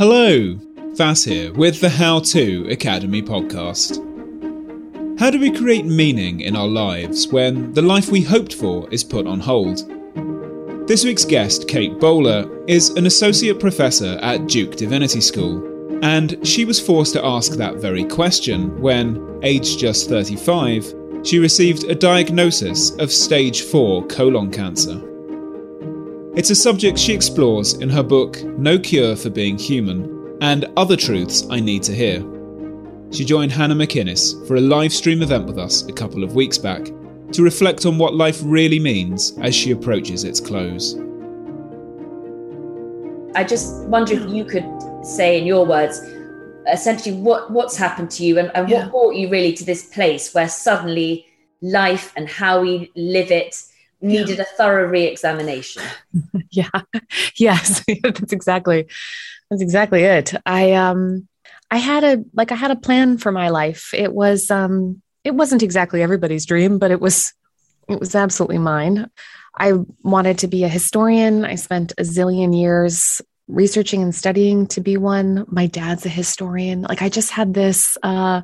Hello, Faz here with the How To Academy podcast. How do we create meaning in our lives when the life we hoped for is put on hold? This week's guest, Kate Bowler, is an associate professor at Duke Divinity School, and she was forced to ask that very question when, aged just 35, she received a diagnosis of stage 4 colon cancer. It's a subject she explores in her book No Cure for Being Human and Other Truths I Need to Hear. She joined Hannah McInnes for a live stream event with us a couple of weeks back to reflect on what life really means as she approaches its close. I just wonder if you could say in your words essentially what what's happened to you and, and yeah. what brought you really to this place where suddenly life and how we live it needed yeah. a thorough re-examination. Yeah. Yes. That's exactly that's exactly it. I um i had a like i had a plan for my life. It was um it wasn't exactly everybody's dream but it was it was absolutely mine. I wanted to be a historian. I spent a zillion years researching and studying to be one. My dad's a historian. Like i just had this uh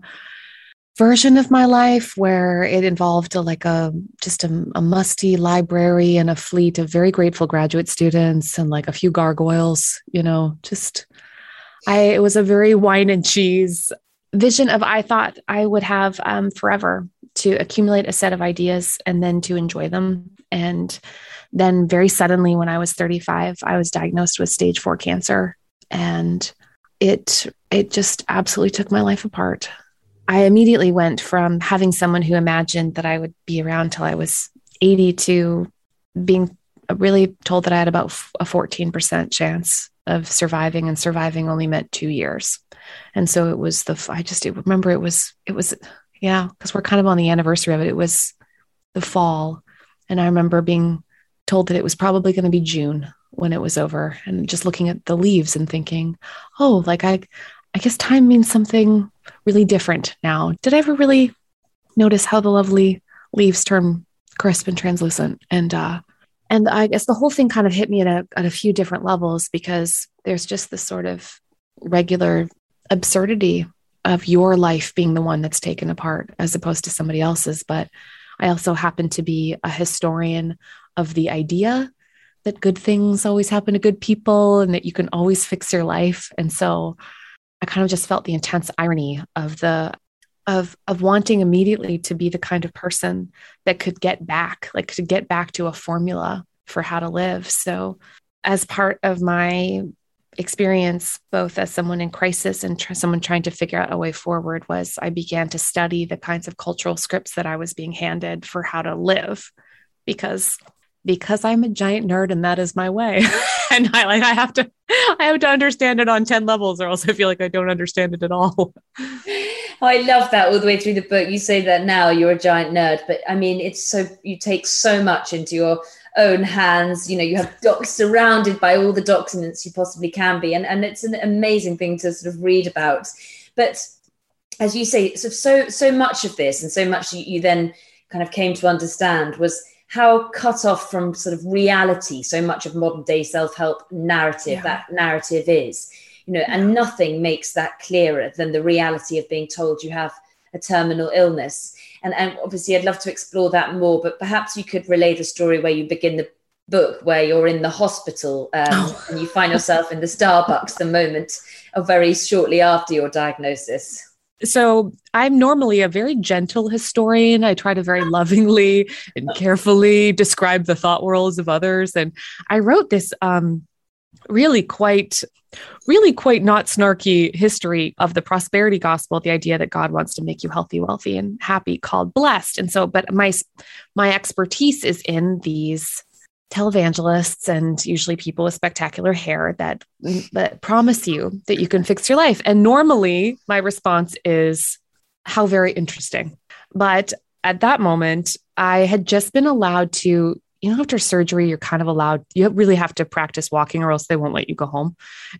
version of my life where it involved a, like a just a, a, musty library and a fleet of very grateful graduate students and like a few gargoyles you know just i it was a very wine and cheese vision of i thought i would have um, forever to accumulate a set of ideas and then to enjoy them. And then very suddenly when i was 35 i was diagnosed with stage 4 cancer and it it just absolutely took my life apart I immediately went from having someone who imagined that I would be around till I was 80 to being really told that I had about a 14% chance of surviving and surviving only meant two years. And so it was the, I just remember it was, it was, yeah, because we're kind of on the anniversary of it. It was the fall. And I remember being told that it was probably going to be June when it was over and just looking at the leaves and thinking, oh, like I, I guess time means something really different now. Did I ever really notice how the lovely leaves turn crisp and translucent? And uh, and I guess the whole thing kind of hit me at a at a few different levels because there's just this sort of regular absurdity of your life being the one that's taken apart as opposed to somebody else's. But I also happen to be a historian of the idea that good things always happen to good people and that you can always fix your life. And so I kind of just felt the intense irony of the of of wanting immediately to be the kind of person that could get back, like to get back to a formula for how to live. So, as part of my experience, both as someone in crisis and tr- someone trying to figure out a way forward, was I began to study the kinds of cultural scripts that I was being handed for how to live, because because I'm a giant nerd and that is my way. and I like I have to I have to understand it on 10 levels or else I feel like I don't understand it at all. Oh, I love that all the way through the book. You say that now you're a giant nerd, but I mean it's so you take so much into your own hands. You know, you have docs surrounded by all the documents you possibly can be. And and it's an amazing thing to sort of read about. But as you say, so so so much of this and so much you, you then kind of came to understand was how cut off from sort of reality so much of modern day self-help narrative yeah. that narrative is you know and nothing makes that clearer than the reality of being told you have a terminal illness and, and obviously i'd love to explore that more but perhaps you could relay the story where you begin the book where you're in the hospital um, oh. and you find yourself in the starbucks the moment of very shortly after your diagnosis so I'm normally a very gentle historian. I try to very lovingly and carefully describe the thought worlds of others. And I wrote this um, really quite, really quite not snarky history of the prosperity gospel, the idea that God wants to make you healthy, wealthy, and happy, called blessed. And so, but my my expertise is in these televangelists and usually people with spectacular hair that that promise you that you can fix your life. And normally my response is how very interesting. But at that moment i had just been allowed to you know after surgery you're kind of allowed you really have to practice walking or else they won't let you go home.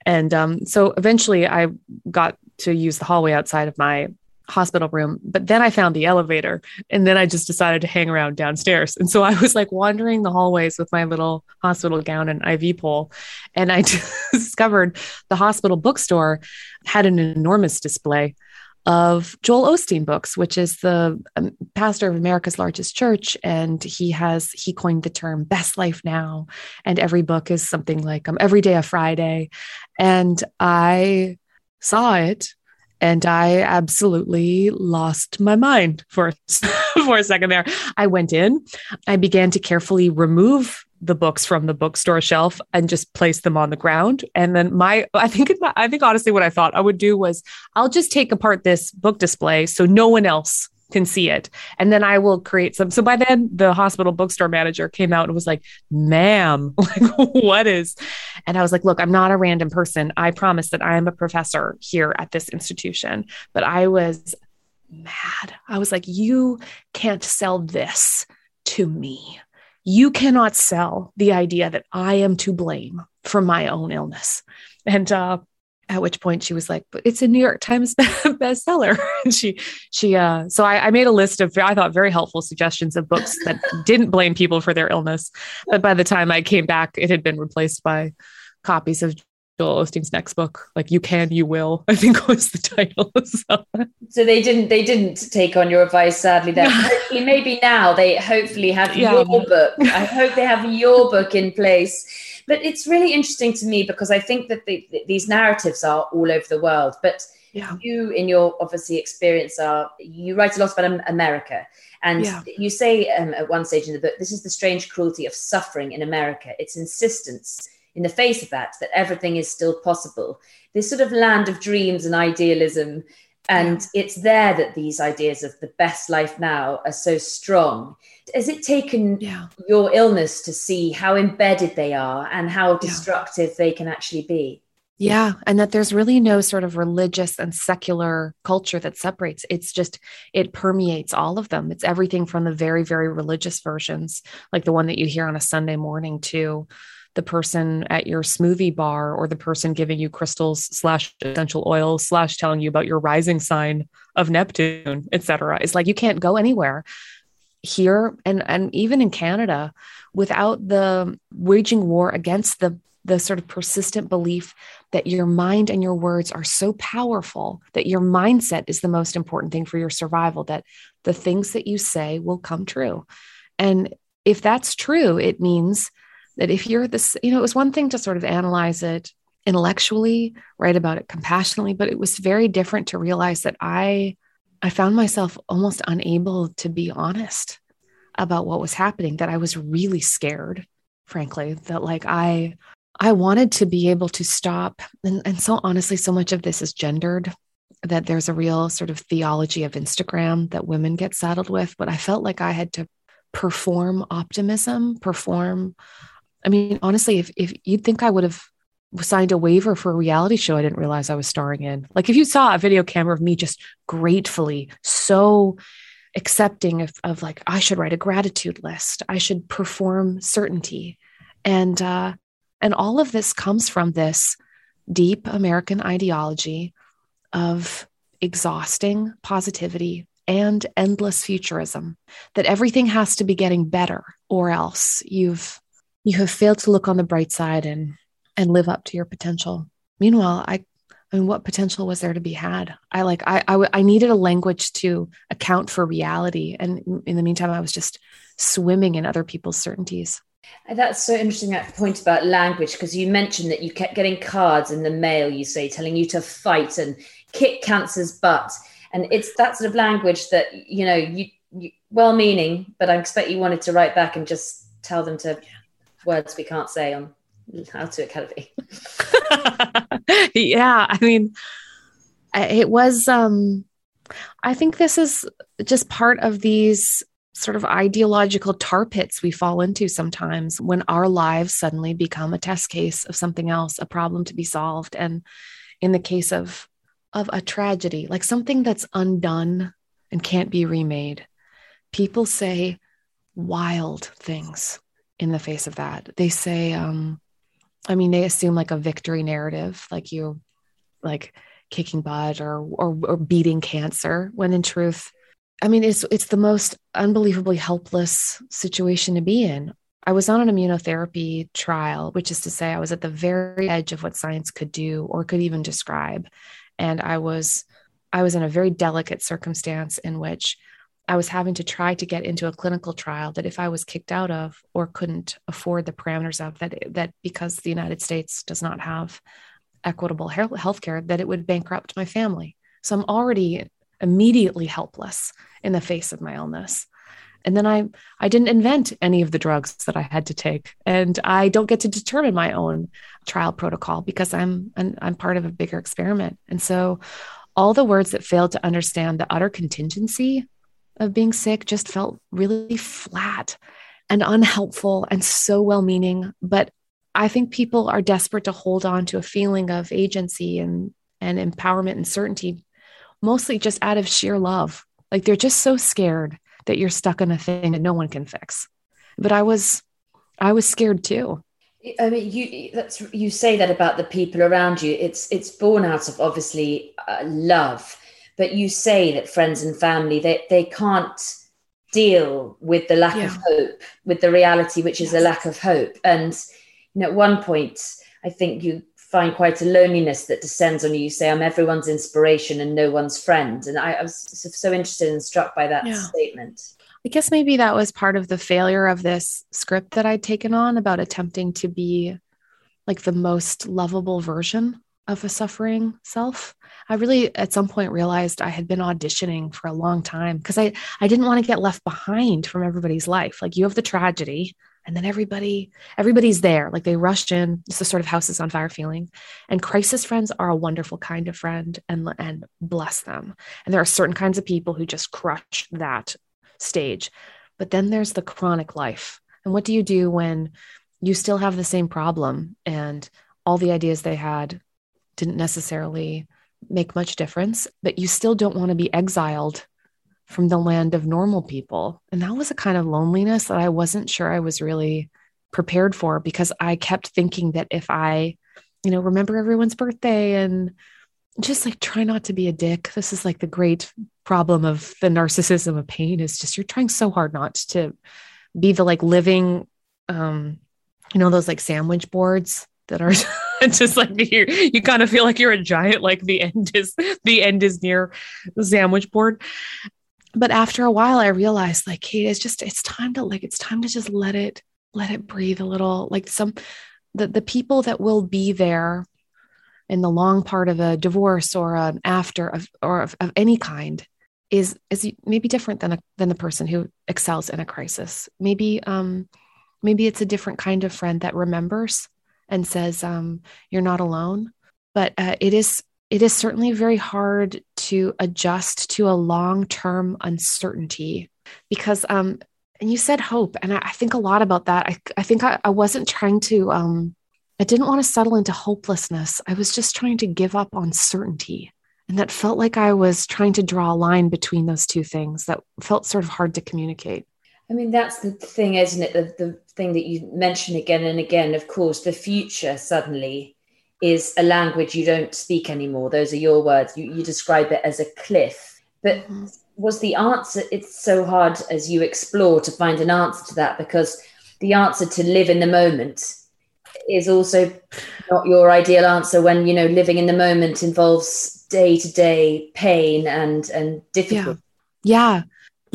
And um, so eventually i got to use the hallway outside of my hospital room. But then I found the elevator and then I just decided to hang around downstairs. And so I was like wandering the hallways with my little hospital gown and IV pole. And I discovered the hospital bookstore had an enormous display of Joel Osteen books, which is the um, pastor of America's largest church. And he has, he coined the term best life now. And every book is something like um, every day a Friday. And I saw it and I absolutely lost my mind for for a second there. I went in, I began to carefully remove the books from the bookstore shelf and just place them on the ground. And then my, I think, I think honestly, what I thought I would do was I'll just take apart this book display so no one else can see it. And then I will create some. So by then, the hospital bookstore manager came out and was like, ma'am, like, what is? And I was like, look, I'm not a random person. I promise that I am a professor here at this institution. But I was mad. I was like, you can't sell this to me. You cannot sell the idea that I am to blame for my own illness. And uh, at which point she was like, but it's a New York Times bestseller. and she, she, uh, so I, I, made a list of, I thought very helpful suggestions of books that didn't blame people for their illness. But by the time I came back, it had been replaced by copies of Joel Osteen's next book, like "You Can, You Will," I think was the title. so. so, they didn't they didn't take on your advice, sadly. Then hopefully, maybe now they hopefully have yeah. your book. I hope they have your book in place. But it's really interesting to me because I think that the, these narratives are all over the world. But yeah. you, in your obviously experience, are you write a lot about America. And yeah. you say um, at one stage in the book, this is the strange cruelty of suffering in America. Its insistence in the face of that, that everything is still possible. This sort of land of dreams and idealism. And it's there that these ideas of the best life now are so strong. Has it taken yeah. your illness to see how embedded they are and how destructive yeah. they can actually be? Yeah. And that there's really no sort of religious and secular culture that separates. It's just, it permeates all of them. It's everything from the very, very religious versions, like the one that you hear on a Sunday morning, to the person at your smoothie bar or the person giving you crystals slash essential oils slash telling you about your rising sign of Neptune, etc. It's like you can't go anywhere here and and even in Canada without the waging war against the the sort of persistent belief that your mind and your words are so powerful that your mindset is the most important thing for your survival that the things that you say will come true. And if that's true it means that if you're this, you know, it was one thing to sort of analyze it intellectually, write about it compassionately, but it was very different to realize that I I found myself almost unable to be honest about what was happening, that I was really scared, frankly, that like I I wanted to be able to stop. And, and so honestly, so much of this is gendered that there's a real sort of theology of Instagram that women get saddled with. But I felt like I had to perform optimism, perform I mean, honestly, if, if you'd think I would have signed a waiver for a reality show I didn't realize I was starring in. Like if you saw a video camera of me just gratefully, so accepting of, of like, I should write a gratitude list, I should perform certainty. And uh, and all of this comes from this deep American ideology of exhausting positivity and endless futurism, that everything has to be getting better or else you've you have failed to look on the bright side and and live up to your potential meanwhile i I mean, what potential was there to be had? I like, I, I, I needed a language to account for reality. And in the meantime, I was just swimming in other people's certainties. Uh, that's so interesting that point about language because you mentioned that you kept getting cards in the mail, you say, telling you to fight and kick cancer's butt. And it's that sort of language that, you know, you, you well meaning, but I expect you wanted to write back and just tell them to words we can't say on how to academy yeah i mean it was um i think this is just part of these sort of ideological tar pits we fall into sometimes when our lives suddenly become a test case of something else a problem to be solved and in the case of of a tragedy like something that's undone and can't be remade people say wild things in the face of that. They say, um, I mean, they assume like a victory narrative, like you, like kicking butt or, or, or beating cancer when in truth i mean it's it's the most unbelievably helpless situation to be in. I was on an immunotherapy trial which is to say i was at the very edge of what science could do or could even describe. And i was i was in a very delicate circumstance in which I was having to try to get into a clinical trial that if I was kicked out of or couldn't afford the parameters of that, that because the United States does not have equitable health care, that it would bankrupt my family. So I'm already immediately helpless in the face of my illness. And then I, I didn't invent any of the drugs that I had to take, and I don't get to determine my own trial protocol because I'm, I'm, I'm part of a bigger experiment. And so, all the words that failed to understand the utter contingency of being sick just felt really flat and unhelpful and so well meaning. But I think people are desperate to hold on to a feeling of agency and, and empowerment and certainty, mostly just out of sheer love. Like they're just so scared that you're stuck in a thing that no one can fix. But I was, I was scared too. I mean, you that's you say that about the people around you. It's it's born out of obviously uh, love but you say that friends and family they, they can't deal with the lack yeah. of hope with the reality which is yes. a lack of hope and you know at one point i think you find quite a loneliness that descends on you you say i'm everyone's inspiration and no one's friend and i, I was so interested and struck by that yeah. statement I guess maybe that was part of the failure of this script that I'd taken on about attempting to be like the most lovable version of a suffering self. I really at some point realized I had been auditioning for a long time because I I didn't want to get left behind from everybody's life. Like you have the tragedy and then everybody everybody's there. Like they rushed in. It's the sort of houses on fire feeling. And crisis friends are a wonderful kind of friend and and bless them. And there are certain kinds of people who just crush that stage. But then there's the chronic life. And what do you do when you still have the same problem and all the ideas they had didn't necessarily make much difference, but you still don't want to be exiled from the land of normal people. And that was a kind of loneliness that I wasn't sure I was really prepared for because I kept thinking that if I, you know, remember everyone's birthday and just like try not to be a dick. This is like the great problem of the narcissism of pain is just you're trying so hard not to be the like living um you know those like sandwich boards that are just like you you kind of feel like you're a giant like the end is the end is near the sandwich board. But after a while i realized like kate it's just it's time to like it's time to just let it let it breathe a little. Like some the, the people that will be there in the long part of a divorce or an after of or of, of any kind is is maybe different than a, than the person who excels in a crisis. Maybe um maybe it's a different kind of friend that remembers and says um, you're not alone. But uh, it is it is certainly very hard to adjust to a long-term uncertainty because um, and you said hope and I, I, think a lot about that. I, I think I, I wasn't trying to um, i didn't want to settle into hopelessness. I was just trying to give up on certainty. And that felt like i was trying to draw a line between those two things that felt sort of hard to communicate I mean, that's the thing, isn't it? The, the thing that you mention again and again, of course, the future suddenly is a language you don't speak anymore. Those are your words. You, you describe it as a cliff. But mm-hmm. was the answer, it's so hard as you explore to find an answer to that because the answer to live in the moment is also not your ideal answer when, you know, living in the moment involves day to day pain and, and difficulty. Yeah. yeah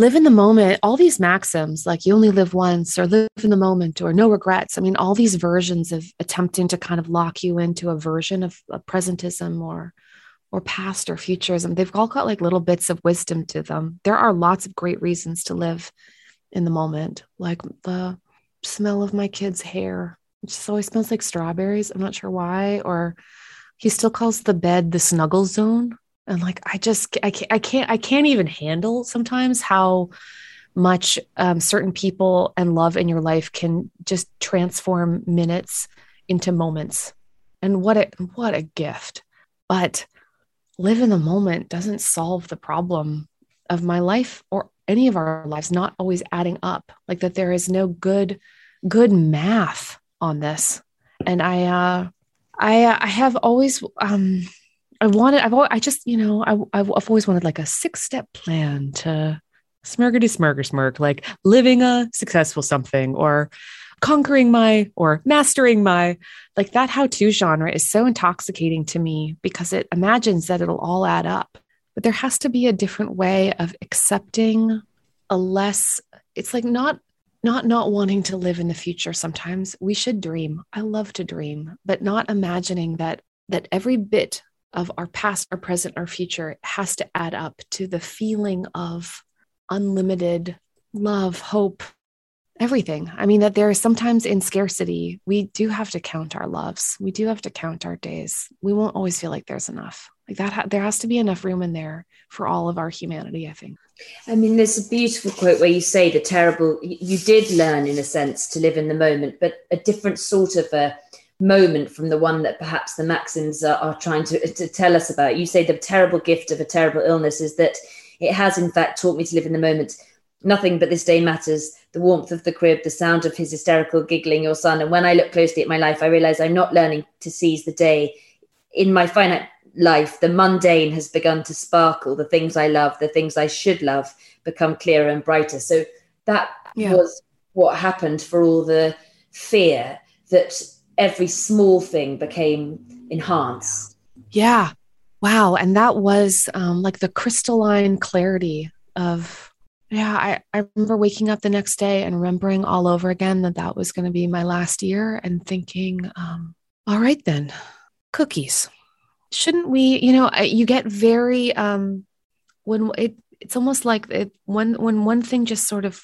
live in the moment all these maxims like you only live once or live in the moment or no regrets. I mean all these versions of attempting to kind of lock you into a version of, of presentism or or past or futurism. They've all got like little bits of wisdom to them. There are lots of great reasons to live in the moment like the smell of my kid's hair. It just always smells like strawberries. I'm not sure why. Or he still calls the bed the snuggle zone and like i just i can't i can't i can't even handle sometimes how much um, certain people and love in your life can just transform minutes into moments. And what a what a gift. But live in the moment doesn't solve the problem of my life or any of our lives not always adding up. Like that there is no good good math on this. And i uh i i have always um I wanted, I've, I just, you know, I, I've, always wanted like a six step plan to smirgity smirger smirk, like living a successful something or conquering my or mastering my like that how to genre is so intoxicating to me because it imagines that it'll all add up. But there has to be a different way of accepting a less it's like not not not wanting to live in the future sometimes. We should dream. I love to dream but not imagining that that every bit of our past our present our future has to add up to the feeling of unlimited love hope everything. I mean, that there is sometimes in scarcity, we do have to count our loves. We do have to count our days. We won't always feel like there's enough. Like that, ha- there has to be enough room in there for all of our humanity, I think. I mean, there's a beautiful quote where you say the terrible, you did learn in a sense to live in the moment, but a different sort of a moment from the one that perhaps the Maxims are, are trying to, to tell us about. You say the terrible gift of a terrible illness is that it has, in fact, taught me to live in the moment Nothing but this day matters the warmth of the crib, the sound of his hysterical giggling, your son. And when I look closely at my life, I realize I'm not learning to seize the day. In my finite life, the mundane has begun to sparkle. The things I love, the things I should love, become clearer and brighter. So that yeah. was what happened for all the fear that every small thing became enhanced. Yeah. Wow. And that was um, like the crystalline clarity of yeah, I, I remember waking up the next day and remembering all over again that that was going to be my last year and thinking, um, all right, then, cookies. Shouldn't we, you know, you get very, um, when it, it's almost like it, when, when one thing just sort of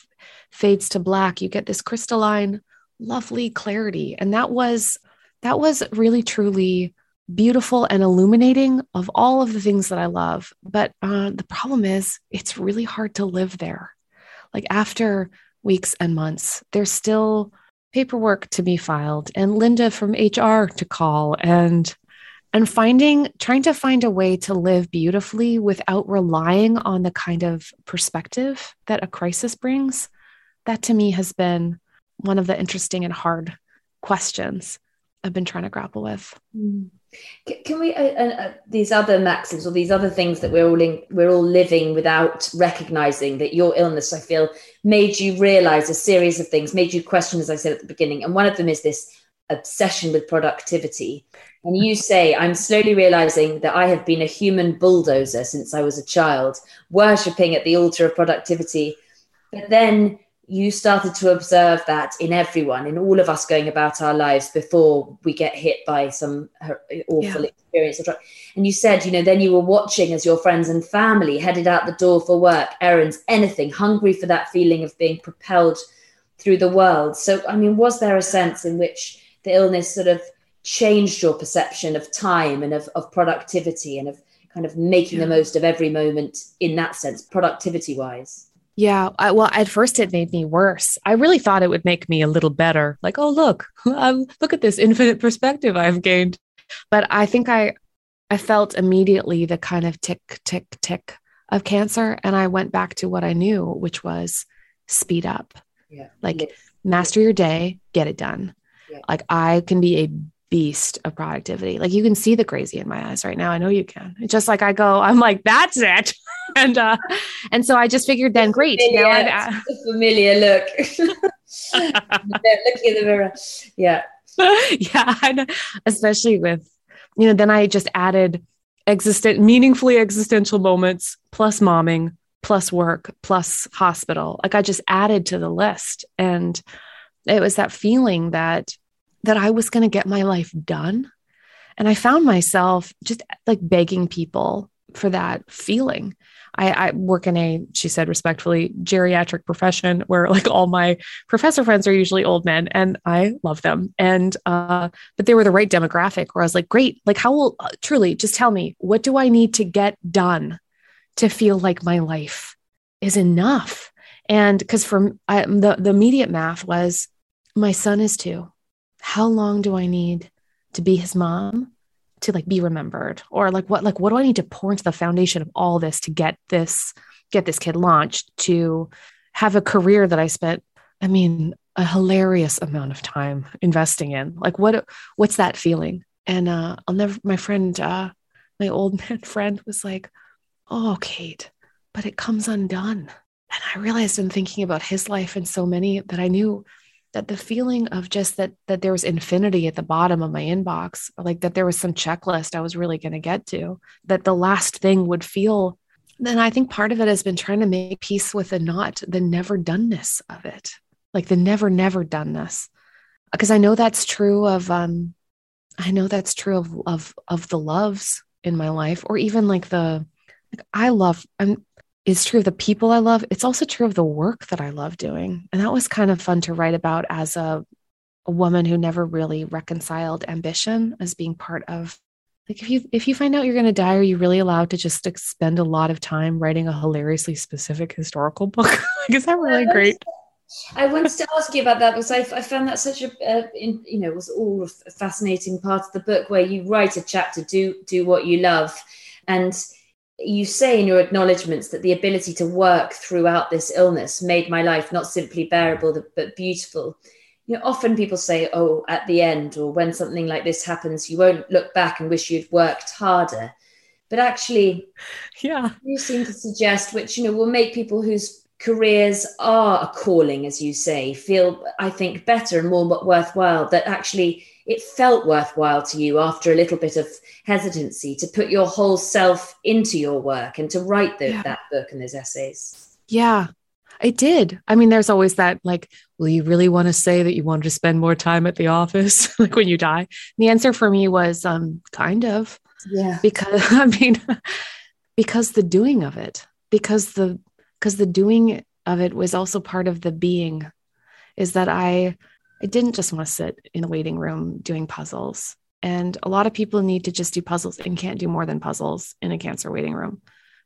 fades to black, you get this crystalline, lovely clarity. And that was, that was really, truly beautiful and illuminating of all of the things that I love. But uh, the problem is, it's really hard to live there. Like after weeks and months, there's still paperwork to be filed and Linda from HR to call and and finding trying to find a way to live beautifully without relying on the kind of perspective that a crisis brings that to me has been one of the interesting and hard questions I've been trying to grapple with. Mm. Can we uh, uh, uh, these other maxims or these other things that we're all in, we're all living without recognizing that your illness, I feel, made you realize a series of things, made you question, as I said at the beginning, and one of them is this obsession with productivity. And you say, I'm slowly realizing that I have been a human bulldozer since I was a child, worshipping at the altar of productivity. But then you started to observe that in everyone, in all of us going about our lives before we get hit by some awful yeah. experience. And you said, you know, then you were watching as your friends and family headed out the door for work, errands, anything, hungry for that feeling of being propelled through the world. So, I mean, was there a sense in which the illness sort of changed your perception of time and of, of productivity and of kind of making yeah. the most of every moment in that sense, productivity wise? Yeah. I, well, at first it made me worse. I really thought it would make me a little better. Like, oh, look, um, look at this infinite perspective I've gained. But I think I, I felt immediately the kind of tick, tick, tick of cancer. And I went back to what I knew, which was speed up. Yeah. Like, yes. master your day, get it done. Yeah. Like, I can be a beast of productivity. Like you can see the crazy in my eyes right now. I know you can. It's just like I go, I'm like, that's it. and uh and so I just figured then great. Familiar, now I've uh, familiar look. Looking in the mirror. Yeah. yeah. Especially with, you know, then I just added existent meaningfully existential moments plus momming plus work plus hospital. Like I just added to the list. And it was that feeling that that I was going to get my life done. And I found myself just like begging people for that feeling. I, I, work in a, she said respectfully, geriatric profession where like all my professor friends are usually old men and I love them. And, uh, but they were the right demographic where I was like, great, like how will, uh, truly just tell me, what do I need to get done to feel like my life is enough? And because for I, the, the immediate math was my son is two how long do I need to be his mom to like be remembered? Or like what like what do I need to pour into the foundation of all this to get this get this kid launched to have a career that I spent I mean a hilarious amount of time investing in. Like what what's that feeling? And uh I'll never my friend uh my old man friend was like, Oh, Kate, but it comes undone. And I realized in thinking about his life and so many that I knew that the feeling of just that that there was infinity at the bottom of my inbox, like that there was some checklist I was really going to get to, that the last thing would feel. Then I think part of it has been trying to make peace with the not the never doneness of it, like the never never doneness, because I know that's true of um, I know that's true of of of the loves in my life, or even like the like I love I'm is true of the people I love. It's also true of the work that I love doing. And that was kind of fun to write about as a, a woman who never really reconciled ambition as being part of like if you if you find out you're going to die are you really allowed to just spend a lot of time writing a hilariously specific historical book like is that really great I wanted to ask you about that because I, I found that such a, uh, in, you know, was all a fascinating part of the book where you write a chapter, do do what you love, and you say in your acknowledgements that the ability to work throughout this illness made my life not simply bearable but beautiful. You know often people say oh at the end or when something like this happens you won't look back and wish you'd worked harder. But actually yeah. you seem to suggest which you know will make people whose careers are a calling as you say feel i think better and more worthwhile that actually it felt worthwhile to you after a little bit of hesitancy to put your whole self into your work and to write the, yeah. that book and those essays. Yeah, it did. I mean, there's always that like, will you really want to say that you wanted to spend more time at the office, like when you die? And the answer for me was um, kind of. Yeah. Because I mean, because the doing of it, because the because the doing of it was also part of the being, is that I I didn't just want to sit in a waiting room doing puzzles. And a lot of people need to just do puzzles and can't do more than puzzles in a cancer waiting room.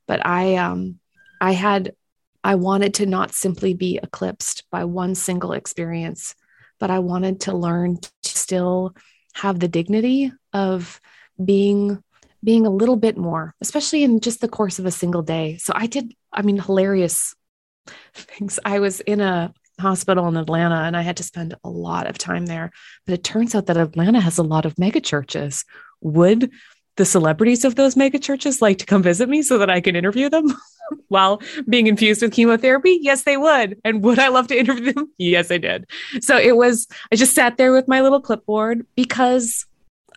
But I um I had I wanted to not simply be eclipsed by one single experience, but I wanted to learn to still have the dignity of being being a little bit more, especially in just the course of a single day. So I did, I mean, hilarious things. I was in a hospital in Atlanta and I had to spend a lot of time there. But it turns out that Atlanta has a lot of mega churches. Would the celebrities of those mega churches like to come visit me so that I can interview them while being infused with chemotherapy? Yes, they would. And would I love to interview them? Yes, I did. So it was, I just sat there with my little clipboard because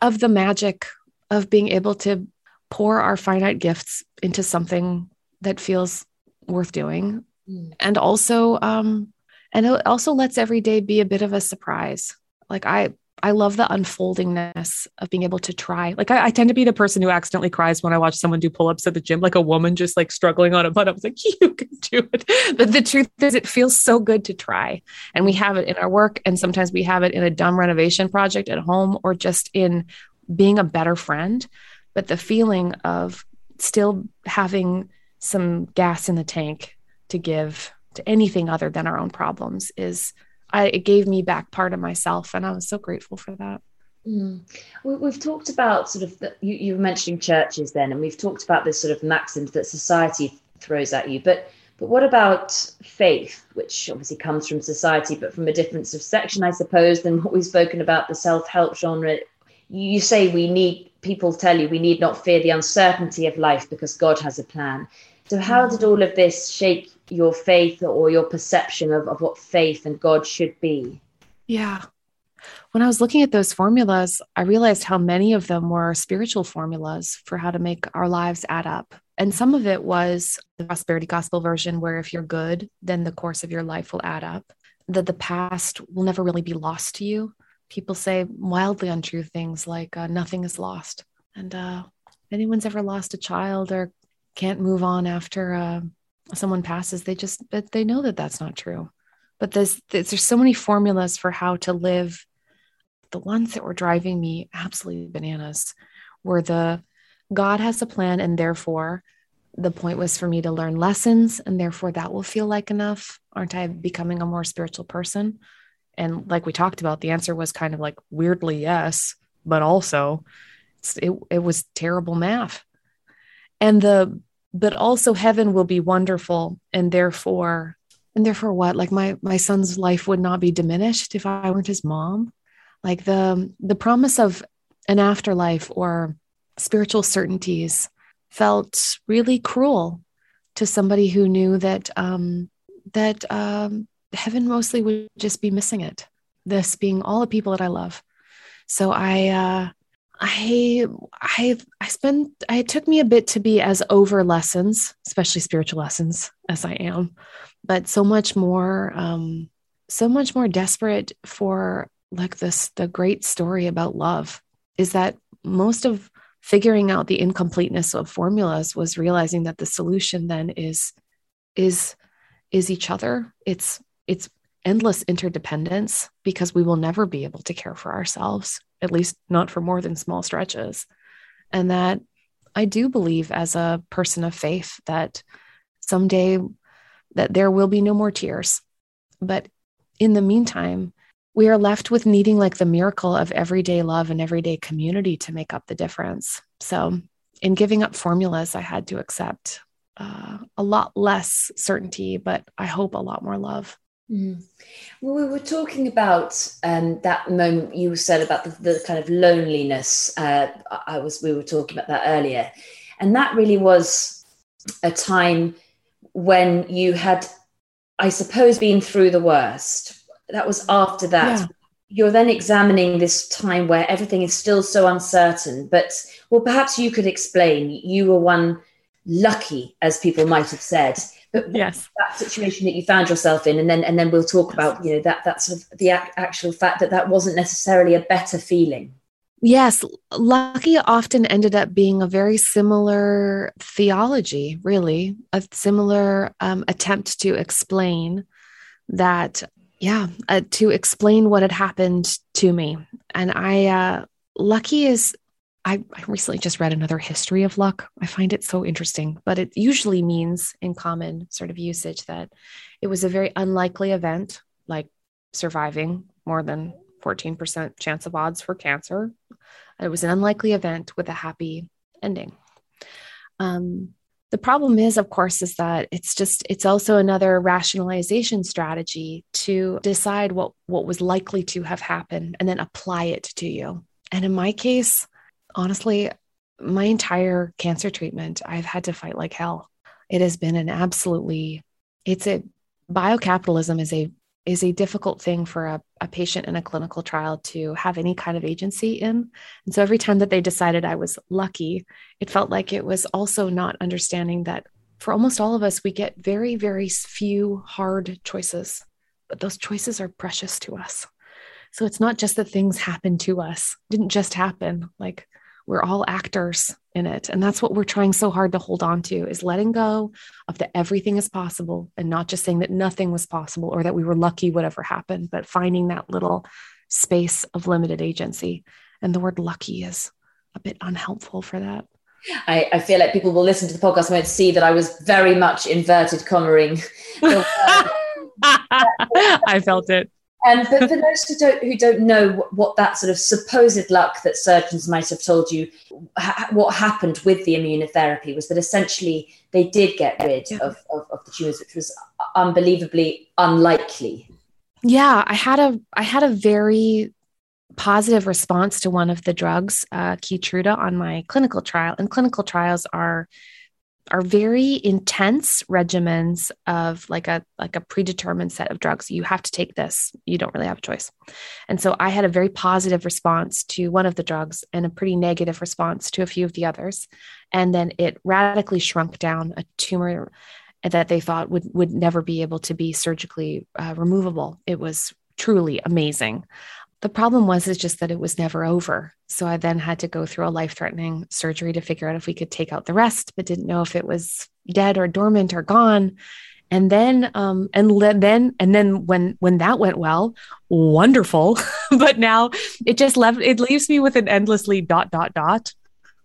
of the magic of being able to pour our finite gifts into something that feels worth doing. Mm. And also, um, and it also lets every day be a bit of a surprise. Like i i love the unfoldingness of being able to try. Like I, I, tend to be the person who accidentally cries when i watch someone do pull-ups at the gym like a woman just like struggling on a butt i was like you can do it. But the truth is it feels so good to try. And we have it in our work and sometimes we have it in a dumb renovation project at home or just in being a better friend. But the feeling of still having some gas in the tank to give to anything other than our own problems is I, it gave me back part of myself and i was so grateful for that. Mm. we, have talked about sort of the, you, you were mentioning churches then and we've talked about this sort of maxims that society throws at you but but what about faith which obviously comes from society but from a different sort of section i suppose than what we've spoken about the self-help genre? You say we need people tell you we need not fear the uncertainty of life because god has a plan. So how did all of this shape your faith or your perception of, of what faith and God should be? Yeah. When I was looking at those formulas, I realized how many of them were spiritual formulas for how to make our lives add up. And some of it was the prosperity gospel version, where if you're good, then the course of your life will add up, that the past will never really be lost to you. People say wildly untrue things like uh, nothing is lost. And uh, if anyone's ever lost a child or can't move on after uh, someone passes they just but they know that that's not true. But there's there's so many formulas for how to live. The ones that were driving me absolutely bananas were the god has a plan and therefore the point was for me to learn lessons and therefore that will feel like enough. Aren't i becoming a more spiritual person? And like we talked about the answer was kind of like weirdly yes but also it, it was terrible math. And the but also heaven will be wonderful and therefore and therefore what like my my son's life would not be diminished if i weren't his mom like the the promise of an afterlife or spiritual certainties felt really cruel to somebody who knew that um, that um, heaven mostly would just be missing it. This being all the people that I love. So I, uh, I, I, I spent. It took me a bit to be as over lessons, especially spiritual lessons, as I am, but so much more, um, so much more desperate for like this. The great story about love is that most of figuring out the incompleteness of formulas was realizing that the solution then is is is each other it's it's endless interdependence because we will never be able to care for ourselves at least not for more than small stretches and that i do believe as a person of faith that someday that there will be no more tears but in the meantime we are left with needing like the miracle of everyday love and everyday community to make up the difference. So, in giving up formulas, I had to accept uh, a lot less certainty, but I hope a lot more love. Mm. Well, we were talking about um, that moment you said about the, the kind of loneliness. Uh, I was we were talking about that earlier, and that really was a time when you had, I suppose, been through the worst that was after that. Yeah. You're then examining this time where everything is still so uncertain. But, well, perhaps you could explain. You were one lucky, as people might have said. But yes, that situation that you found yourself in, and then and then we'll talk about you know that that sort of the actual fact that that wasn't necessarily a better feeling. Yes, lucky often ended up being a very similar theology, really, a similar um, attempt to explain that yeah, uh, to explain what had happened to me. And I, uh, lucky is, I, I recently just read another history of luck. I find it so interesting, but it usually means in common sort of usage that it was a very unlikely event, like surviving more than 14% chance of odds for cancer. It was an unlikely event with a happy ending. Um, the problem is, of course, is that it's just, it's also another rationalization strategy to decide what, what was likely to have happened and then apply it to you. And in my case, honestly, my entire cancer treatment, I've had to fight like hell. It has been an absolutely, it's a biocapitalism is a is a difficult thing for a, a patient in a clinical trial to have any kind of agency in. And so every time that they decided I was lucky, it felt like it was also not understanding that for almost all of us, we get very, very few hard choices, but those choices are precious to us. So it's not just that things happen to us, it didn't just happen. Like we're all actors in it and that's what we're trying so hard to hold on to is letting go of the everything is possible and not just saying that nothing was possible or that we were lucky whatever happened but finding that little space of limited agency and the word lucky is a bit unhelpful for that I, I feel like people will listen to the podcast and won't see that I was very much inverted commaing. I felt it. And for, for those who don't who don't know what, what, that sort of supposed luck that surgeons might have told you, ha- what happened with the immunotherapy was that essentially they did get rid of, of, of the tumors, which was unbelievably unlikely. Yeah, I had a I had a very positive response to one of the drugs, uh, Keytruda, on my clinical trial. And clinical trials are are very intense regimens of like a like a predetermined set of drugs. You have to take this. You don't really have a choice. And so i had a very positive response to one of the drugs and a pretty negative response to a few of the others. And then it radically shrunk down a tumor that they thought would would never be able to be surgically uh, removable. It was truly amazing the problem was is just that it was never over. So I then had to go through a life-threatening surgery to figure out if we could take out the rest, but didn't know if it was dead or dormant or gone. And then, um, and le- then, and then when when that went well, wonderful. but now it just left. It leaves me with an endlessly dot dot dot.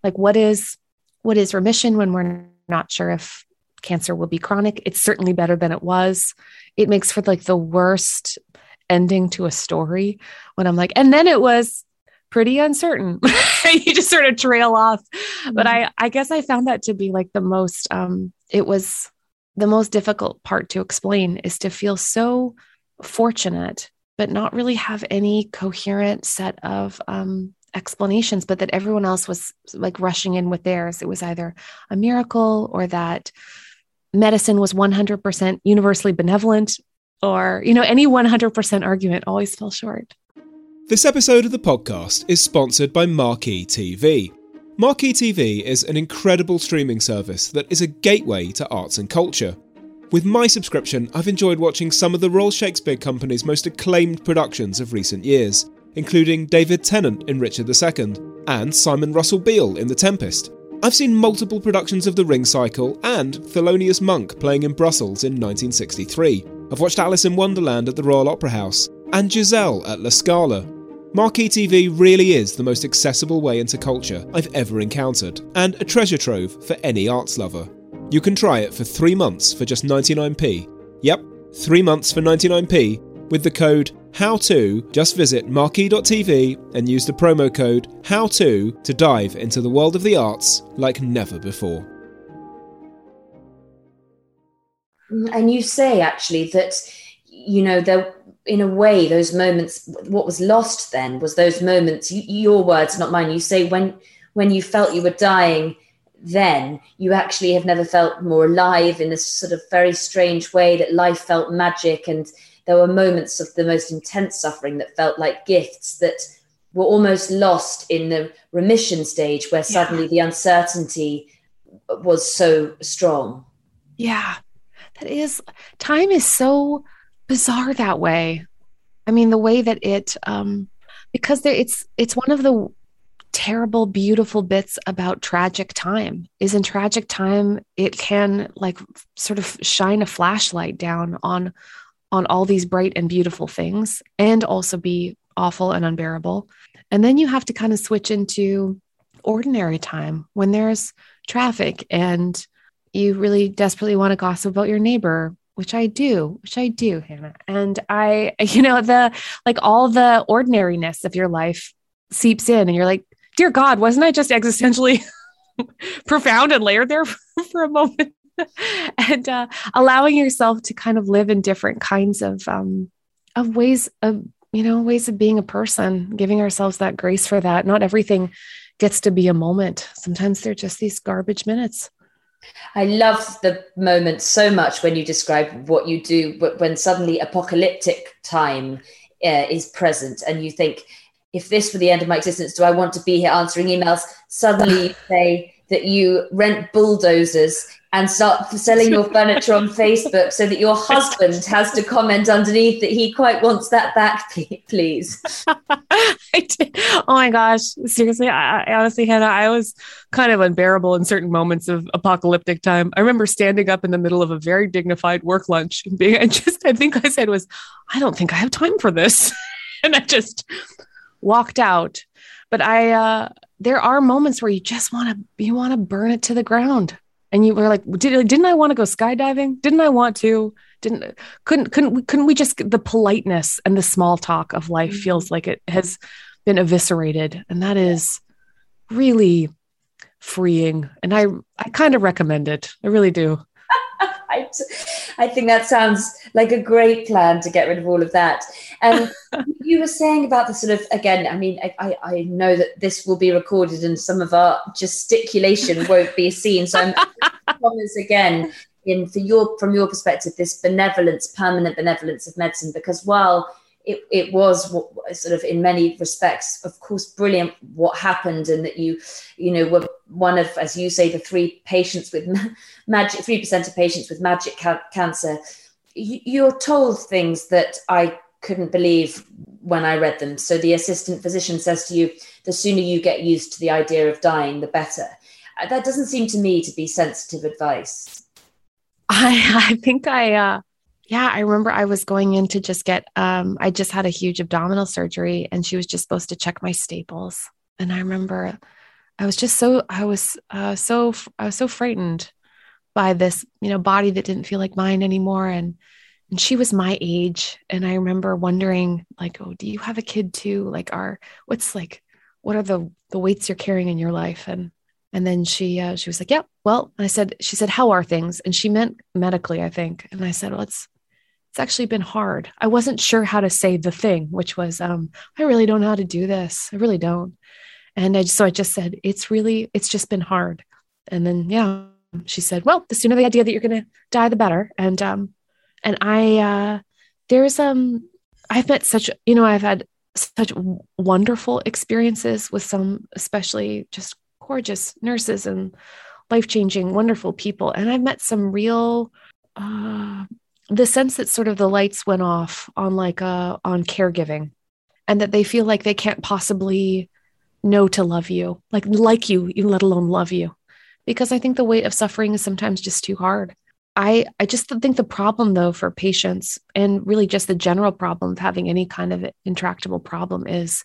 Like what is what is remission when we're not sure if cancer will be chronic? It's certainly better than it was. It makes for like the worst ending to a story when I'm like, and then it was pretty uncertain. you just sort of trail off. Mm-hmm. But I, I guess I found that to be like the most, um, it was the most difficult part to explain is to feel so fortunate, but not really have any coherent set of um, explanations, but that everyone else was like rushing in with theirs. It was either a miracle or that medicine was 100% universally benevolent or, you know, any 100% argument always fell short. This episode of the podcast is sponsored by Marquee TV. Marquee TV is an incredible streaming service that is a gateway to arts and culture. With my subscription, I've enjoyed watching some of the Royal Shakespeare Company's most acclaimed productions of recent years, including David Tennant in Richard II and Simon Russell Beale in The Tempest. I've seen multiple productions of The Ring Cycle and Thelonious Monk playing in Brussels in 1963. I've watched Alice in Wonderland at the Royal Opera House and Giselle at La Scala. Marquee TV really is the most accessible way into culture I've ever encountered, and a treasure trove for any arts lover. You can try it for three months for just 99p. Yep, three months for 99p with the code HOW2. Just visit marquee.tv and use the promo code HOW2 to dive into the world of the arts like never before. Mm, and you say actually that, you know, there, in a way, those moments, what was lost then was those moments, you, your words, not mine. You say when when you felt you were dying, then you actually have never felt more alive in this sort of very strange way that life felt magic and there were moments of the most intense suffering that felt like gifts that were almost lost in the remission stage where suddenly yeah. the uncertainty was so strong yeah that is time is so bizarre that way. I mean the way that it um because there, it's it's one of the terrible beautiful bits about tragic time is in tragic time it can like sort of shine a flashlight down on on all these bright and beautiful things and also be awful and unbearable. And then you have to kind of switch into ordinary time when there's traffic and you really desperately want to gossip about your neighbor which I do, which I do, Hannah. And I, you know, the like all the ordinariness of your life seeps in, and you're like, dear God, wasn't I just existentially profound and layered there for, a moment? and uh, allowing yourself to kind of live in different kinds of um, of ways of you know ways of being a person, giving ourselves that grace for that. Not everything gets to be a moment. Sometimes they're just these garbage minutes. I love the moment so much when you describe what you do when suddenly apocalyptic time uh, is present and you think if this were the end of my existence, do I want to be here answering emails? Suddenly you say that you rent bulldozers and start selling your furniture on Facebook so that your husband has to comment underneath that he quite wants that back, please. oh my gosh. Seriously, I, I, honestly, Hannah, I was kind of unbearable in certain moments of apocalyptic time. I remember standing up in the middle of a very dignified work lunch and being, and just, I think I said was, I don't think I have time for this. and I just walked out. But I, uh, there are moments where you just want to, you want to burn it to the ground. And you were like, Did, didn't I want to go skydiving? Didn't I want to? Didn't, couldn't, couldn't, couldn't we just, the politeness and the small talk of life mm-hmm. feels like it has been eviscerated. And that is really freeing. And I, I kind of recommend it. I really do. I, I think that sounds like a great plan to get rid of all of that. Um, and you were saying about the sort of, again, I mean, I, I know that this will be recorded and some of our gesticulation won't be seen. So I'm promise again in for your from your perspective, this benevolence, permanent benevolence of medicine, because while it, it was sort of in many respects, of course, brilliant what happened, and that you, you know, were one of, as you say, the three patients with magic, three percent of patients with magic ca- cancer. You're told things that I couldn't believe when I read them. So the assistant physician says to you, the sooner you get used to the idea of dying, the better. Uh, that doesn't seem to me to be sensitive advice. I, I think I, uh, yeah, I remember I was going in to just get, um, I just had a huge abdominal surgery and she was just supposed to check my staples. And I remember I was just so, I was uh, so, I was so frightened by this, you know, body that didn't feel like mine anymore. And, and she was my age. And I remember wondering like, oh, do you have a kid too? Like, are, what's like, what are the, the weights you're carrying in your life? And, and then she, uh, she was like, yeah, well, I said, she said, how are things? And she meant medically, I think. And I said, well, it's, it's actually been hard. I wasn't sure how to say the thing, which was, um, I really don't know how to do this. I really don't. And I, so I just said, it's really, it's just been hard. And then, yeah, she said, well, the sooner the idea that you're going to die, the better. And, um, and I, uh, there's, um, I've met such, you know, I've had such wonderful experiences with some, especially just gorgeous nurses and life changing, wonderful people. And I've met some real, uh, the sense that sort of the lights went off on like uh on caregiving and that they feel like they can't possibly know to love you like like you let alone love you. Because i think the weight of suffering is sometimes just too hard. I i just think the problem though for patients and really just the general problem of having any kind of intractable problem is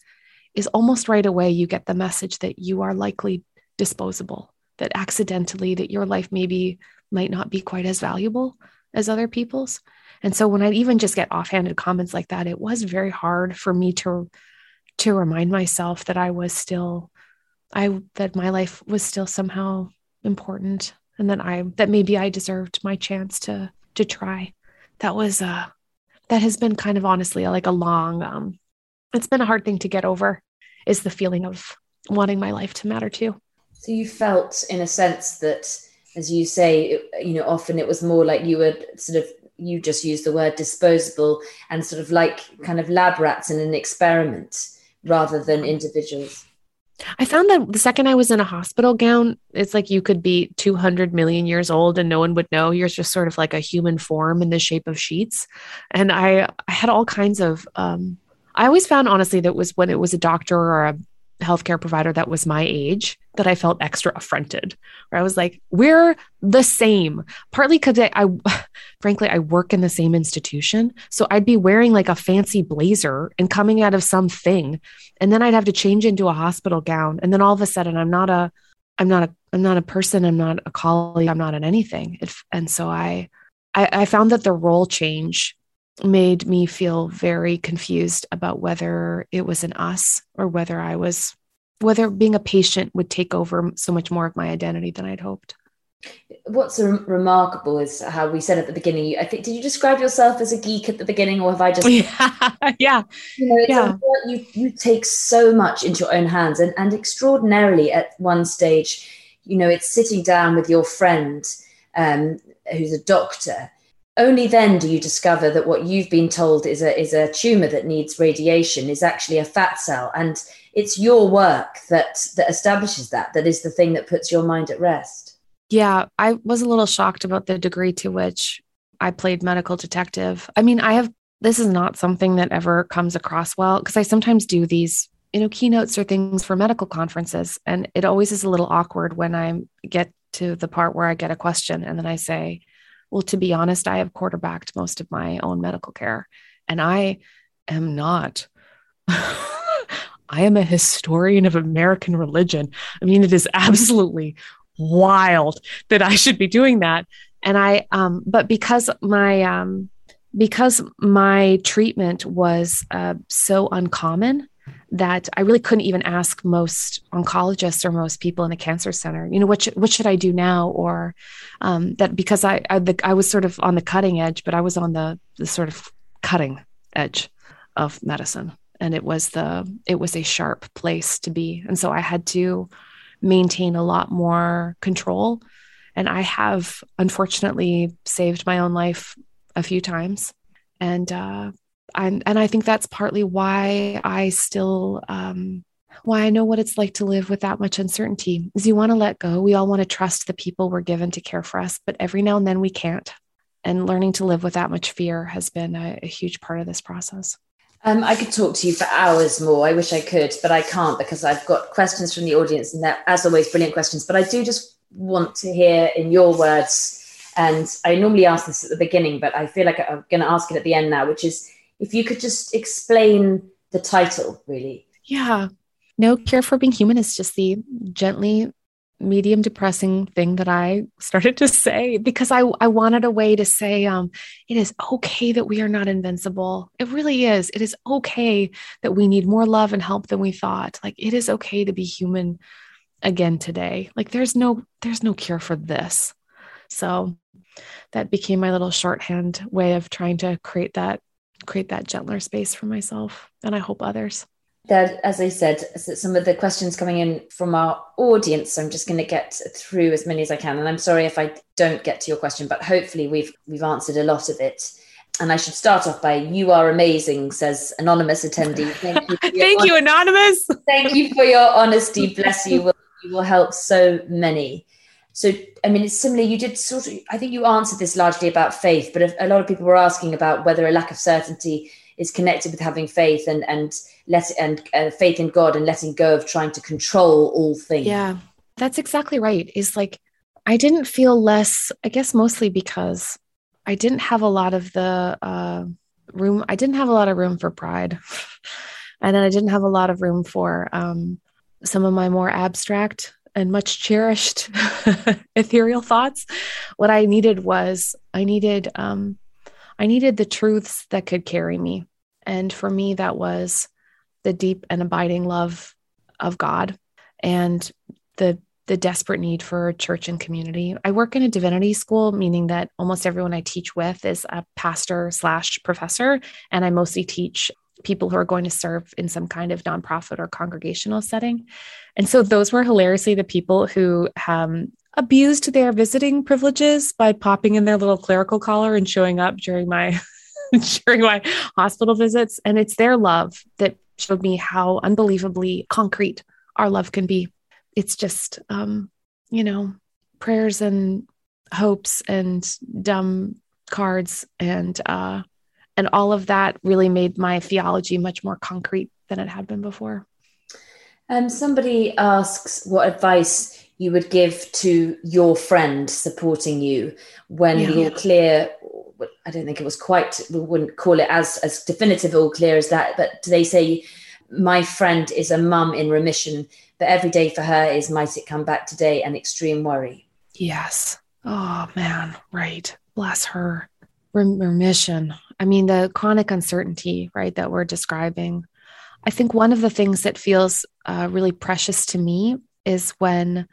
is almost right away you get the message that you are likely disposable that accidentally that your life maybe might not be quite as valuable as other people's. And so when I even just get offhanded comments like that, it was very hard for me to to remind myself that I was still I that my life was still somehow important and that I that maybe I deserved my chance to to try. That was uh that has been kind of honestly like a long um it's been a hard thing to get over is the feeling of wanting my life to matter too. So you felt in a sense that as you say, you know, often it was more like you were sort of you just used the word disposable and sort of like kind of lab rats in an experiment rather than individuals. I found that the second I was in a hospital gown, it's like you could be 200 million years old and no one would know. You're just sort of like a human form in the shape of sheets. And I, I had all kinds of, um, I always found honestly that was when it was a doctor or a healthcare provider that was my age that I felt extra affronted. Where I was like, we're the same. Partly because I, I, frankly, I work in the same institution. So I'd be wearing like a fancy blazer and coming out of something. And then I'd have to change into a hospital gown. And then all of a sudden I'm not a, I'm not a, I'm not a person. I'm not a colleague. I'm not an anything. It, and so I, I, I found that the role change made me feel very confused about whether it was an us or whether I was, whether being a patient would take over so much more of my identity than I'd hoped. What's remarkable is how we said at the beginning. I think did you describe yourself as a geek at the beginning, or have I just? Yeah, yeah. You know, yeah. you you take so much into your own hands, and and extraordinarily at one stage, you know, it's sitting down with your friend, um, who's a doctor, only then do you discover that what you've been told is a is a tumor that needs radiation is actually a fat cell. And it's your work that that establishes that that is the thing that puts your mind at rest. Yeah i was a little shocked about the degree to which i played medical detective. I mean i have this is not something that ever comes across well because i sometimes do these you know keynotes or things for medical conferences and it always is a little awkward when i get to the part where i get a question and then i say well, to be honest, I have quarterbacked most of my own medical care, and I am not. I am a historian of American religion. I mean, it is absolutely wild that I should be doing that. And I, um, but because my, um, because my treatment was uh, so uncommon, that I really couldn't even ask most oncologists or most people in the cancer center, you know, what should, what should I do now? Or um, that because I I, the, I, was sort of on the cutting edge, but I was on the the sort of cutting edge of medicine, and it was the it was a sharp place to be, and so I had to maintain a lot more control, and I have unfortunately saved my own life a few times, and uh, and and I think that's partly why I still um, why I know what it's like to live with that much uncertainty. Is you want to let go. We all want to trust the people we're given to care for us, but every now and then we can't. And learning to live with that much fear has been a, a huge part of this process. Um, I could talk to you for hours more. I wish I could, but I can't because I've got questions from the audience, and they're, as always, brilliant questions. But I do just want to hear in your words, and I normally ask this at the beginning, but I feel like I'm going to ask it at the end now, which is if you could just explain the title, really. Yeah. No Cure for Being Human is just the gently medium depressing thing that I started to say because I, I wanted a way to say um, it is okay that we are not invincible. It really is. It is okay that we need more love and help than we thought. Like it is okay to be human again today. Like there's no there's no cure for this. So that became my little shorthand way of trying to create that create that gentler space for myself and I hope others. That, as I said, some of the questions coming in from our audience. So I'm just going to get through as many as I can, and I'm sorry if I don't get to your question, but hopefully we've we've answered a lot of it. And I should start off by "You are amazing," says anonymous attendee. Thank you, thank you, anonymous. Thank you for your honesty. Bless you. You will help so many. So, I mean, it's similar. You did sort of, I think you answered this largely about faith, but a, a lot of people were asking about whether a lack of certainty is connected with having faith and and let and uh, faith in God and letting go of trying to control all things. Yeah, that's exactly right. Is like I didn't feel less. I guess mostly because I didn't have a lot of the uh, room. I didn't have a lot of room for pride, and then I didn't have a lot of room for um, some of my more abstract and much cherished ethereal thoughts. What I needed was I needed um, I needed the truths that could carry me, and for me that was the deep and abiding love of God and the the desperate need for church and community. I work in a divinity school, meaning that almost everyone I teach with is a pastor slash professor, and I mostly teach people who are going to serve in some kind of nonprofit or congregational setting. And so those were hilariously the people who um, abused their visiting privileges by popping in their little clerical collar and showing up during my during my hospital visits. And it's their love that showed me how unbelievably concrete our love can be. It's just, um, you know, prayers and hopes and dumb cards and uh, and all of that really made my theology much more concrete than it had been before. Um, somebody asks what advice you would give to your friend supporting you when yeah. the all clear. I don't think it was quite. We wouldn't call it as as definitive all clear as that. But they say, my friend is a mum in remission, but every day for her is might it come back today and extreme worry. Yes. Oh man, right. Bless her. Remission. I mean, the chronic uncertainty, right, that we're describing. I think one of the things that feels uh, really precious to me is when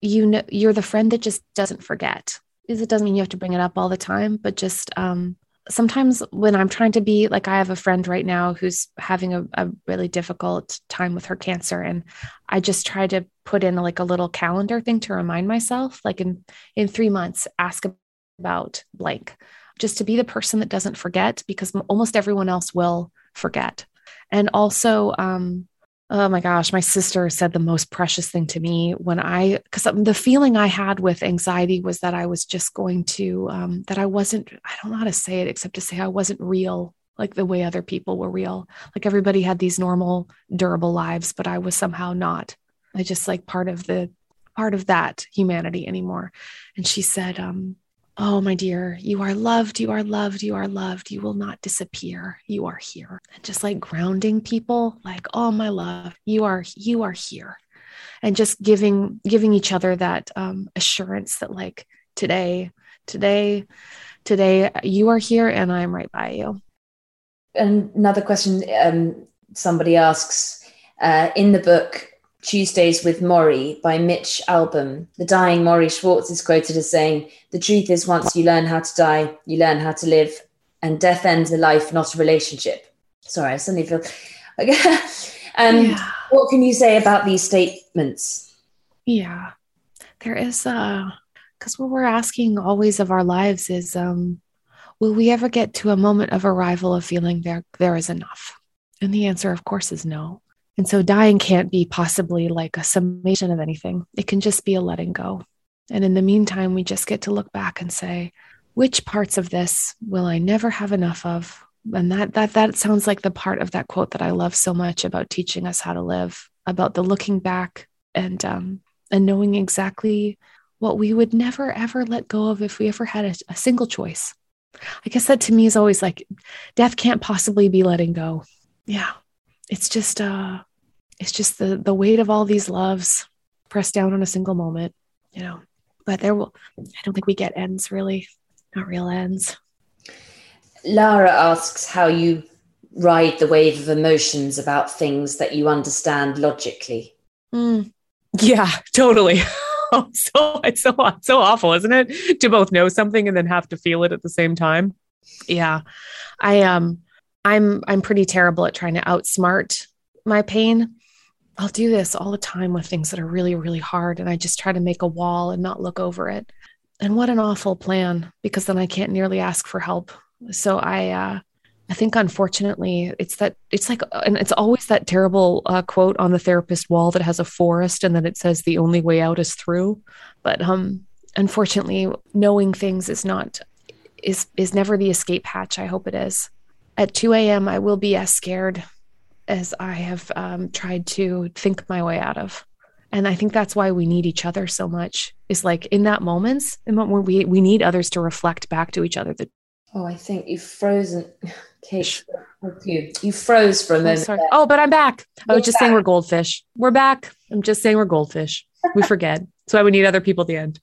you know you're the friend that just doesn't forget. Is it doesn't mean you have to bring it up all the time, but just um, sometimes when I'm trying to be like, I have a friend right now who's having a, a really difficult time with her cancer, and I just try to put in like a little calendar thing to remind myself, like in in three months, ask about blank just to be the person that doesn't forget because almost everyone else will forget. And also, um, oh my gosh, my sister said the most precious thing to me when I, because the feeling I had with anxiety was that I was just going to, um, that I wasn't, I don't know how to say it except to say I wasn't real like the way other people were real. Like everybody had these normal, durable lives, but I was somehow not. I just like part of the, part of that humanity anymore. And she said, um, Oh, my dear, you are loved, you are loved, you are loved. You will not disappear. You are here. And just like grounding people, like, oh, my love, you are, you are here. And just giving, giving each other that um, assurance that, like, today, today, today, you are here and I'm right by you. And another question um, somebody asks uh, in the book, Tuesdays with Morrie by Mitch Albom. The dying Morrie Schwartz is quoted as saying, The truth is, once you learn how to die, you learn how to live, and death ends a life, not a relationship. Sorry, I suddenly feel. um, yeah. What can you say about these statements? Yeah, there is a. Because what we're asking always of our lives is, um, will we ever get to a moment of arrival of feeling there there is enough? And the answer, of course, is no. And so dying can't be possibly like a summation of anything. It can just be a letting go. And in the meantime, we just get to look back and say, which parts of this will I never have enough of? And that that that sounds like the part of that quote that I love so much about teaching us how to live, about the looking back and um, and knowing exactly what we would never ever let go of if we ever had a, a single choice. I guess that to me is always like death can't possibly be letting go. Yeah, it's just uh it's just the the weight of all these loves pressed down on a single moment you know but there will i don't think we get ends really not real ends lara asks how you ride the wave of emotions about things that you understand logically mm, yeah totally know. So it's so so awful, isn't it? To both know something and then have to feel it at the same time. Yeah. I um I'm I'm pretty terrible at trying to outsmart my pain. I'll do this all the time with things that are really, really hard. And I just try to make a wall and not look over it. And what an awful plan because then I can't nearly ask for help. So I, uh, I think unfortunately it's that it's like, and it's always that terrible uh, quote on the therapist wall that has a forest and then it says the only way out is through. But um, unfortunately, knowing things is not, is, is never the escape hatch. I hope it is. At 2 a.m., I will be as scared as I have um, tried to think my way out of. And I think that's why we need each other so much. Is like in that moments, in when we we need others to reflect back to each other. That oh, I think you've frozen, Kate. You you froze for a moment. Oh, oh, but I'm back. I was just back. saying we're goldfish. We're back. I'm just saying we're goldfish. We forget. that's why we need other people at the end.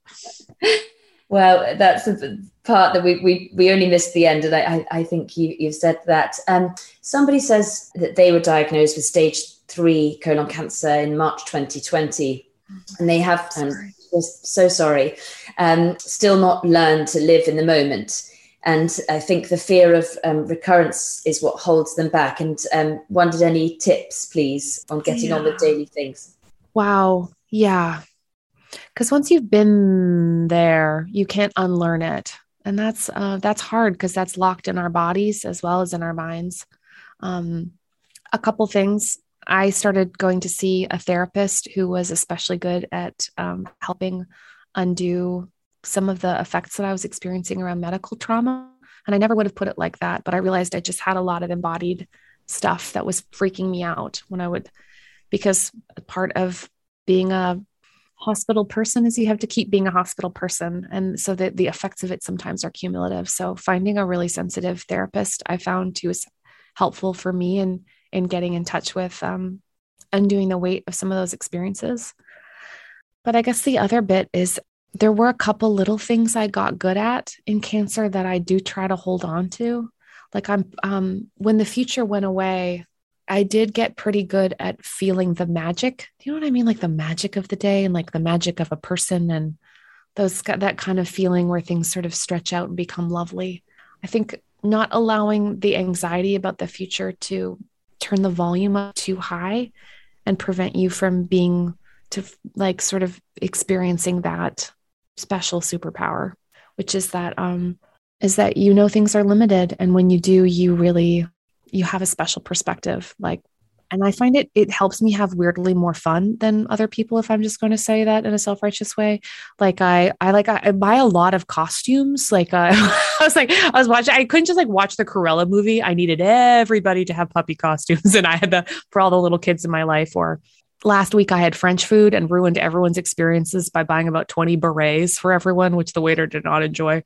Well, that's the part that we, we, we only missed the end. And I, I, think you, you've said that. Um, somebody says that they were diagnosed with stage three colon cancer in March 2020. And they have, um, so sorry, um, still not learned to live in the moment. And I think the fear of um, recurrence is what holds them back. And um, wondered any tips, please, on getting yeah. on with daily things. Wow. Yeah because once you've been there you can't unlearn it. And that's uh, that's hard because that's locked in our bodies as well as in our minds. Um, a couple things. I started going to see a therapist who was especially good at um, helping undo some of the effects that i was experiencing around medical trauma. And i never would have put it like that but i realized i just had a lot of embodied stuff that was freaking me out when i would because part of being a hospital person is you have to keep being a hospital person. And so that the effects of it sometimes are cumulative. So finding a really sensitive therapist i found to is helpful for me in in getting in touch with um, undoing the weight of some of those experiences. But i guess the other bit is there were a couple little things i got good at in cancer that i do try to hold on to. Like i'm um, when the future went away I did get pretty good at feeling the magic. You know what I mean? Like the magic of the day and like the magic of a person and those that kind of feeling where things sort of stretch out and become lovely. I think not allowing the anxiety about the future to turn the volume up too high and prevent you from being to like sort of experiencing that special superpower, which is that um is that you know things are limited and when you do you really you have a special perspective like and i find it it helps me have weirdly more fun than other people if i'm just going to say that in a self-righteous way like i i like i, buy a lot of costumes like uh, i was like i was watching i couldn't just like watch the Cruella movie i needed everybody to have puppy costumes and i had the for all the little kids in my life or last week I had French food and ruined everyone's experiences by buying about 20 berets for everyone, which the waiter did not enjoy.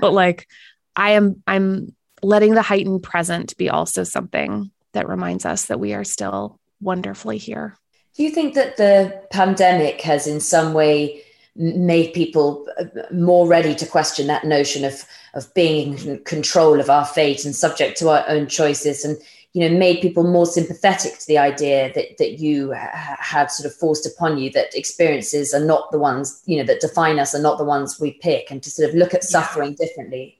But like I am I'm letting the heightened present be also something that reminds us that we are still wonderfully here. Do you think that the pandemic has in some way made people uh, more ready to question that notion of of being in control of our fate and subject to our own choices and you know made people more sympathetic to the idea that that you ha- have sort of forced upon you that experiences are not the ones you know that define us are not the ones we pick and to sort of look at suffering yeah. differently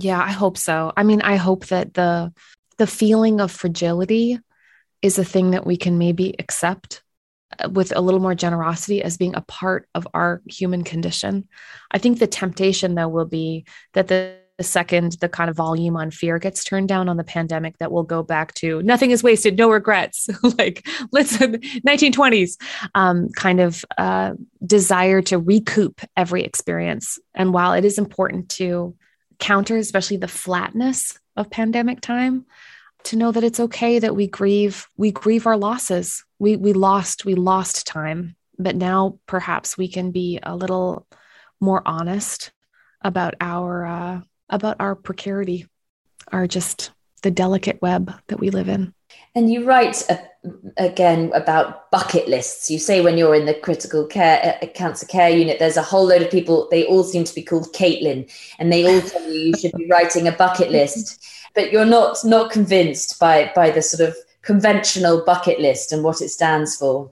yeah, I hope so. I mean, I hope that the the feeling of fragility is a thing that we can maybe accept uh, with a little more generosity as being a part of our human condition. I think the temptation though will be that the, the second the kind of volume on fear gets turned down on the pandemic that we'll go back to nothing is wasted no regrets like listen 1920s um, kind of uh, desire to recoup every experience and while it is important to counter, especially the flatness of pandemic time, to know that it's okay that we grieve, we grieve our losses. We we lost, we lost time. But now perhaps we can be a little more honest about our uh, about our precarity, our just the delicate web that we live in. And you write uh, again about bucket lists. You say when you're in the critical care uh, cancer care unit, there's a whole load of people. They all seem to be called Caitlin, and they all tell you you should be writing a bucket list. But you're not not convinced by by the sort of conventional bucket list and what it stands for.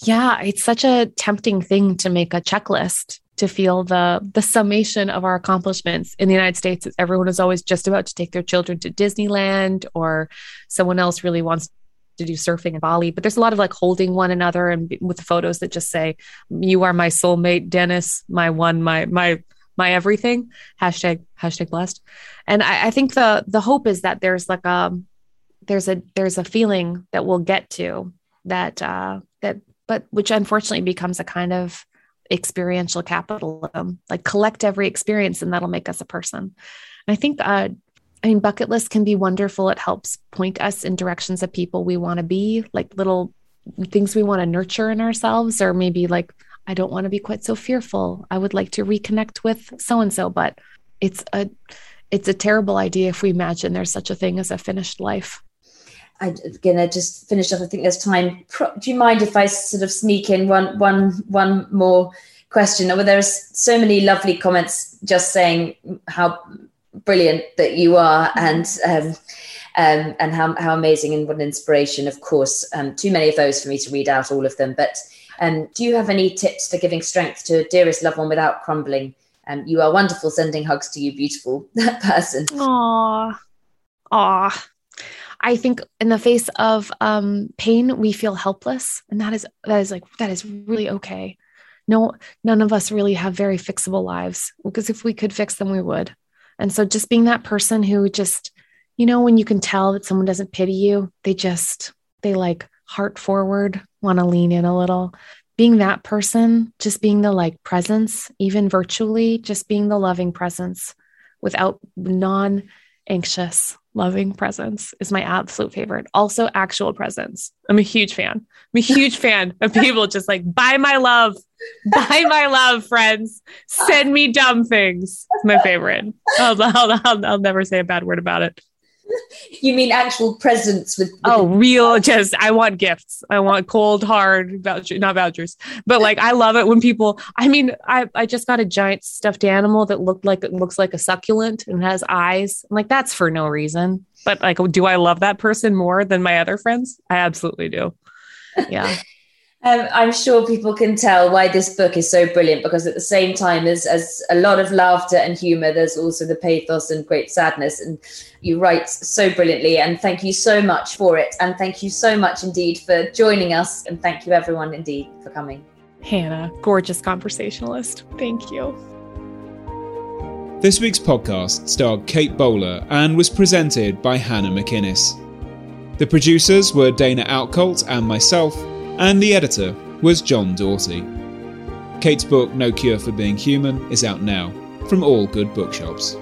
Yeah, it's such a tempting thing to make a checklist to feel the the summation of our accomplishments in the United States. Everyone is always just about to take their children to Disneyland, or someone else really wants to do surfing in Bali. But there's a lot of like holding one another and with photos that just say, "You are my soulmate, Dennis, my one, my my my everything." Hashtag hashtag blessed. And I, I think the the hope is that there's like a there's a there's a feeling that we'll get to that uh, that but which unfortunately becomes a kind of experiential capitalism like collect every experience and that'll make us a person and i think uh, i mean bucket lists can be wonderful it helps point us in directions of people we want to be like little things we want to nurture in ourselves or maybe like i don't want to be quite so fearful i would like to reconnect with so and so but it's a it's a terrible idea if we imagine there's such a thing as a finished life I'm gonna just finish off. I think there's time. Do you mind if I sort of sneak in one, one, one more question? Well, there's so many lovely comments just saying how brilliant that you are, and um, um, and how how amazing and what an inspiration. Of course, um, too many of those for me to read out all of them. But um, do you have any tips for giving strength to a dearest loved one without crumbling? Um, you are wonderful. Sending hugs to you, beautiful person. Aww, aww. I think in the face of um, pain, we feel helpless, and that is that is like that is really okay. No, none of us really have very fixable lives because if we could fix them, we would. And so, just being that person who just, you know, when you can tell that someone doesn't pity you, they just they like heart forward, want to lean in a little. Being that person, just being the like presence, even virtually, just being the loving presence without non anxious loving presence is my absolute favorite. Also, actual presence. I'm a huge fan. I'm a huge fan of people just like, buy my love, buy my love, friends. Send me dumb things. It's my favorite. I'll, I'll, I'll, I'll never say a bad word about it. You mean actual presents with, with oh real just i want gifts. I want cold hard voucher not vouchers but like i love it when people i mean i i just got a giant stuffed animal that looked like it looks like a succulent and has eyes. I'm like that's for no reason. But like do i love that person more than my other friends? I absolutely do. Yeah Um, I'm sure people can tell why this book is so brilliant because at the same time as, as a lot of laughter and humor, there's also the pathos and great sadness. And you write so brilliantly. And thank you so much for it. And thank you so much indeed for joining us. And thank you, everyone, indeed, for coming. Hannah, gorgeous conversationalist. Thank you. This week's podcast starred Kate Bowler and was presented by Hannah McInnes. The producers were Dana Outcolt and myself and the editor was John Doughty. Kate's book No Cure for Being Human is out now from all good bookshops.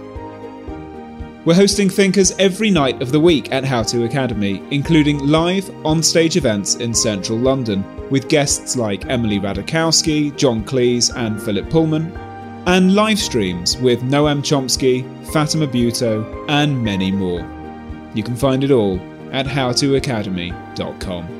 We're hosting thinkers every night of the week at How to Academy, including live on-stage events in central London with guests like Emily Ratajkowski, John Cleese and Philip Pullman, and live streams with Noam Chomsky, Fatima Bhutto and many more. You can find it all at howtoacademy.com.